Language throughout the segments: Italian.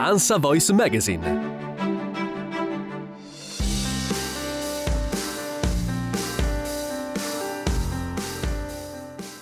Ansa Voice Magazine.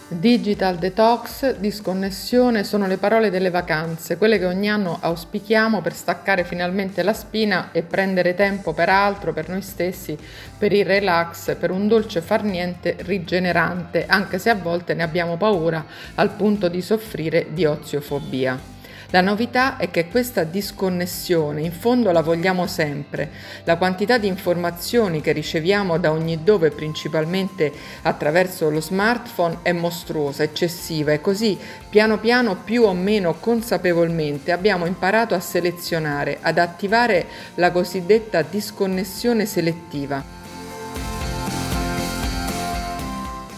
Digital detox, disconnessione sono le parole delle vacanze, quelle che ogni anno auspichiamo per staccare finalmente la spina e prendere tempo per altro, per noi stessi, per il relax, per un dolce far niente rigenerante, anche se a volte ne abbiamo paura al punto di soffrire di oziofobia. La novità è che questa disconnessione in fondo la vogliamo sempre. La quantità di informazioni che riceviamo da ogni dove, principalmente attraverso lo smartphone, è mostruosa, eccessiva e così piano piano, più o meno consapevolmente, abbiamo imparato a selezionare, ad attivare la cosiddetta disconnessione selettiva.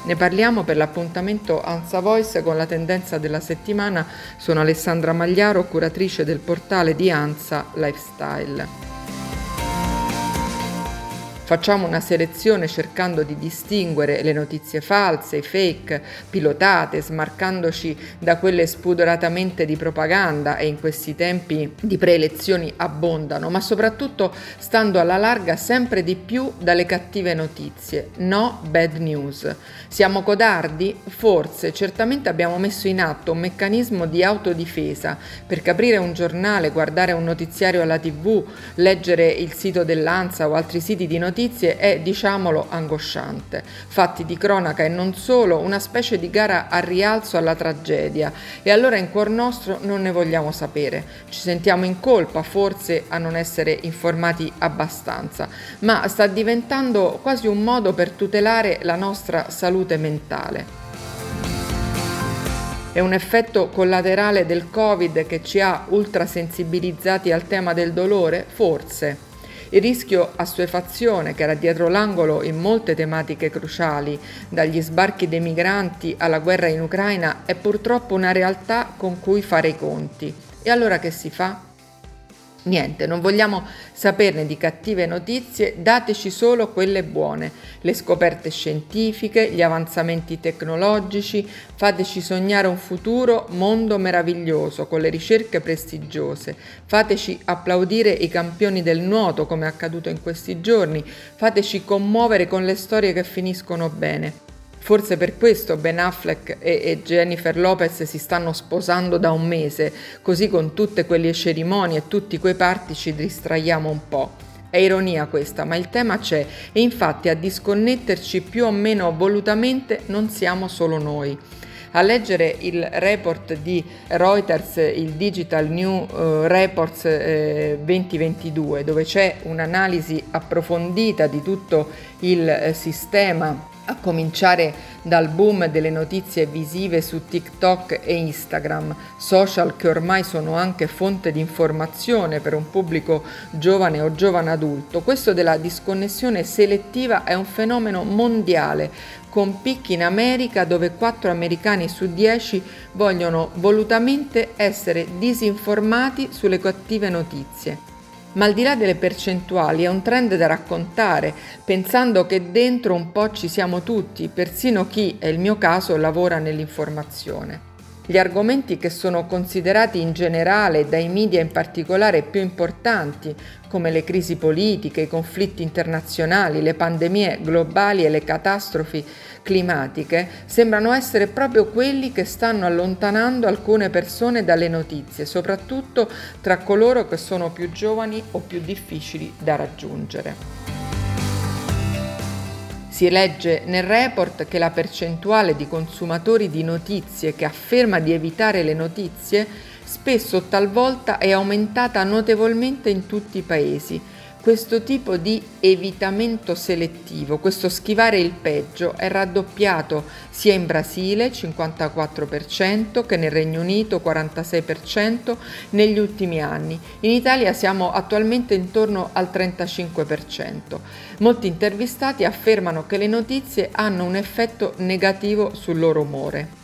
Ne parliamo per l'appuntamento Ansa Voice con la tendenza della settimana. Sono Alessandra Magliaro, curatrice del portale di Ansa Lifestyle. Facciamo una selezione cercando di distinguere le notizie false, fake, pilotate, smarcandoci da quelle spudoratamente di propaganda e in questi tempi di preelezioni abbondano, ma soprattutto stando alla larga sempre di più dalle cattive notizie. No bad news. Siamo codardi? Forse, certamente abbiamo messo in atto un meccanismo di autodifesa per aprire un giornale, guardare un notiziario alla tv, leggere il sito dell'ANSA o altri siti di notizie notizie è, diciamolo, angosciante. Fatti di cronaca e non solo, una specie di gara a rialzo alla tragedia e allora in cuor nostro non ne vogliamo sapere. Ci sentiamo in colpa forse a non essere informati abbastanza, ma sta diventando quasi un modo per tutelare la nostra salute mentale. È un effetto collaterale del Covid che ci ha ultrasensibilizzati al tema del dolore? Forse. Il rischio assuefazione che era dietro l'angolo in molte tematiche cruciali, dagli sbarchi dei migranti alla guerra in Ucraina, è purtroppo una realtà con cui fare i conti. E allora che si fa? Niente, non vogliamo saperne di cattive notizie, dateci solo quelle buone, le scoperte scientifiche, gli avanzamenti tecnologici, fateci sognare un futuro mondo meraviglioso con le ricerche prestigiose, fateci applaudire i campioni del nuoto come è accaduto in questi giorni, fateci commuovere con le storie che finiscono bene. Forse per questo Ben Affleck e, e, Jennifer Lopez si stanno sposando da un mese, così con tutte quelle cerimonie e tutti quei parti ci distraiamo un po'. È ironia questa, ma il tema c'è e infatti a disconnetterci più o meno volutamente non siamo solo noi. A leggere il report di Reuters, il Digital New uh, Reports eh, 2022, dove c'è un'analisi approfondita di tutto il eh, sistema a cominciare dal boom delle notizie visive su TikTok e Instagram, social che ormai sono anche fonte di informazione per un pubblico giovane o giovane adulto. Questo della disconnessione selettiva è un fenomeno mondiale, con picchi in America dove 4 americani su 10 vogliono volutamente essere disinformati sulle cattive notizie. Ma al di là delle percentuali è un trend da raccontare, pensando che dentro un po' ci siamo tutti, persino chi, è il mio caso, lavora nell'informazione. Gli argomenti che sono considerati in generale e dai media in particolare più importanti, come le crisi politiche, i conflitti internazionali, le pandemie globali e le catastrofi climatiche, sembrano essere proprio quelli che stanno allontanando alcune persone dalle notizie, soprattutto tra coloro che sono più giovani o più difficili da raggiungere. Si legge nel report che la percentuale di consumatori di notizie che afferma di evitare le notizie spesso talvolta è aumentata notevolmente in tutti i paesi questo tipo di evitamento selettivo, questo schivare il peggio, è raddoppiato sia in Brasile 54% che nel Regno Unito 46% negli ultimi anni. In Italia siamo attualmente intorno al 35%. Molti intervistati affermano che le notizie hanno un effetto negativo sul loro umore.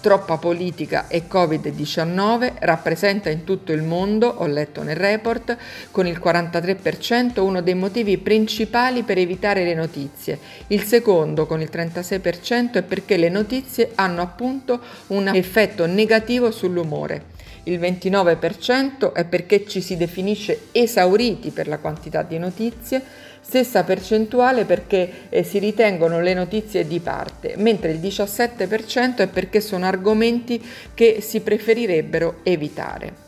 Troppa politica e Covid-19 rappresenta in tutto il mondo, ho letto nel report, con il 43% uno dei motivi principali per evitare le notizie. Il secondo, con il 36%, è perché le notizie hanno appunto un effetto negativo sull'umore. Il 29% è perché ci si definisce esauriti per la quantità di notizie, stessa percentuale perché eh, si ritengono le notizie di parte, mentre il 17% è perché sono argomenti che si preferirebbero evitare.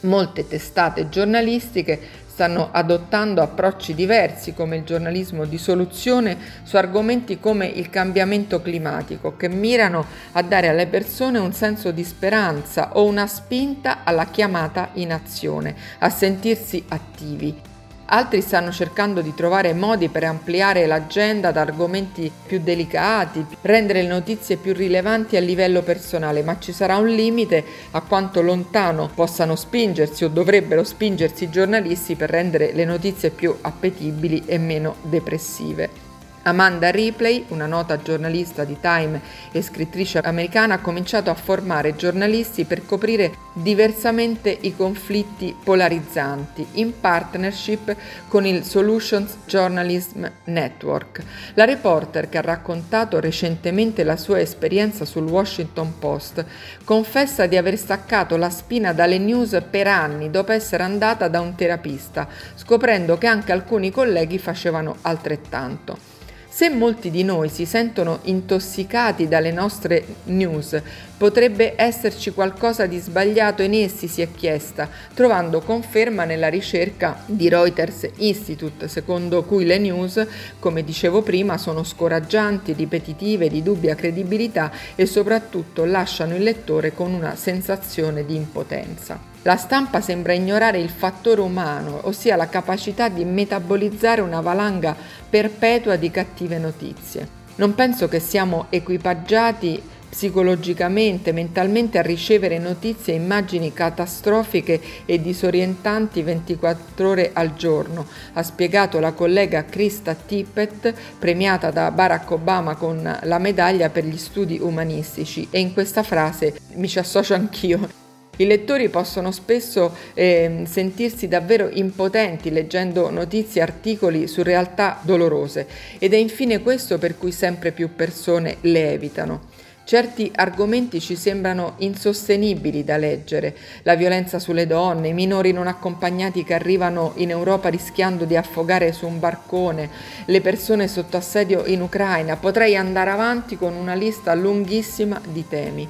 Molte testate giornalistiche stanno adottando approcci diversi come il giornalismo di soluzione su argomenti come il cambiamento climatico che mirano a dare alle persone un senso di speranza o una spinta alla chiamata in azione, a sentirsi attivi Altri stanno cercando di trovare modi per ampliare l'agenda da argomenti più delicati, rendere le notizie più rilevanti a livello personale, ma ci sarà un limite a quanto lontano possano spingersi o dovrebbero spingersi i giornalisti per rendere le notizie più appetibili e meno depressive. Amanda Ripley, una nota giornalista di Time e scrittrice americana, ha cominciato a formare giornalisti per coprire diversamente i conflitti polarizzanti in partnership con il Solutions Journalism Network. La reporter che ha raccontato recentemente la sua esperienza sul Washington Post confessa di aver staccato la spina dalle news per anni dopo essere andata da un terapista, scoprendo che anche alcuni colleghi facevano altrettanto. Se molti di noi si sentono intossicati dalle nostre news, potrebbe esserci qualcosa di sbagliato in essi, si è chiesta, trovando conferma nella ricerca di Reuters Institute, secondo cui le news, come dicevo prima, sono scoraggianti, ripetitive, di dubbia credibilità e soprattutto lasciano il lettore con una sensazione di impotenza. La stampa sembra ignorare il fattore umano, ossia la capacità di metabolizzare una valanga perpetua di cattive notizie. Non penso che siamo equipaggiati psicologicamente, mentalmente a ricevere notizie e immagini catastrofiche e disorientanti 24 ore al giorno, ha spiegato la collega Krista Tippett, premiata da Barack Obama con la medaglia per gli studi umanistici e in questa frase mi ci associo anch'io. I lettori possono spesso eh, sentirsi davvero impotenti leggendo notizie articoli su realtà dolorose ed è infine questo per cui sempre più persone le evitano. Certi argomenti ci sembrano insostenibili da leggere, la violenza sulle donne, i minori non accompagnati che arrivano in Europa rischiando di affogare su un barcone, le persone sotto assedio in Ucraina, potrei andare avanti con una lista lunghissima di temi.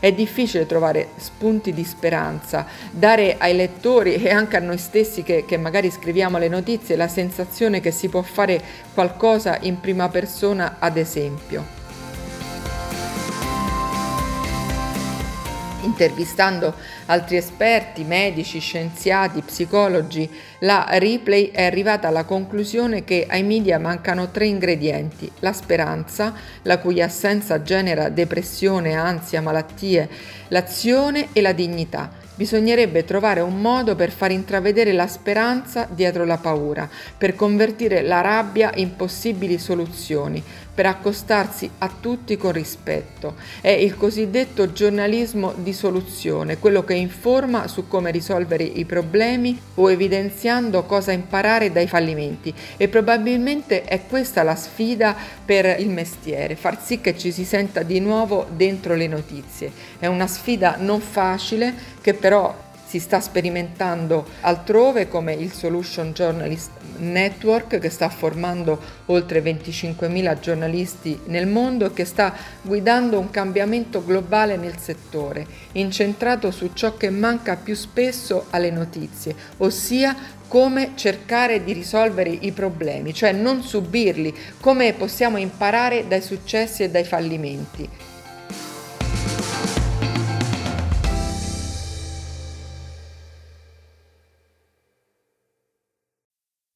È difficile trovare spunti di speranza, dare ai lettori e anche a noi stessi che, che magari scriviamo le notizie la sensazione che si può fare qualcosa in prima persona, ad esempio. Intervistando altri esperti, medici, scienziati, psicologi, la Ripley è arrivata alla conclusione che ai media mancano tre ingredienti, la speranza, la cui assenza genera depressione, ansia, malattie, l'azione e la dignità. Bisognerebbe trovare un modo per far intravedere la speranza dietro la paura, per convertire la rabbia in possibili soluzioni, per accostarsi a tutti con rispetto. È il cosiddetto giornalismo di soluzione, quello che informa su come risolvere i problemi o evidenziando cosa imparare dai fallimenti e probabilmente è questa la sfida per il mestiere, far sì che ci si senta di nuovo dentro le notizie. È una sfida non facile che però si sta sperimentando altrove come il Solution Journalist Network che sta formando oltre 25.000 giornalisti nel mondo e che sta guidando un cambiamento globale nel settore, incentrato su ciò che manca più spesso alle notizie, ossia come cercare di risolvere i problemi, cioè non subirli, come possiamo imparare dai successi e dai fallimenti.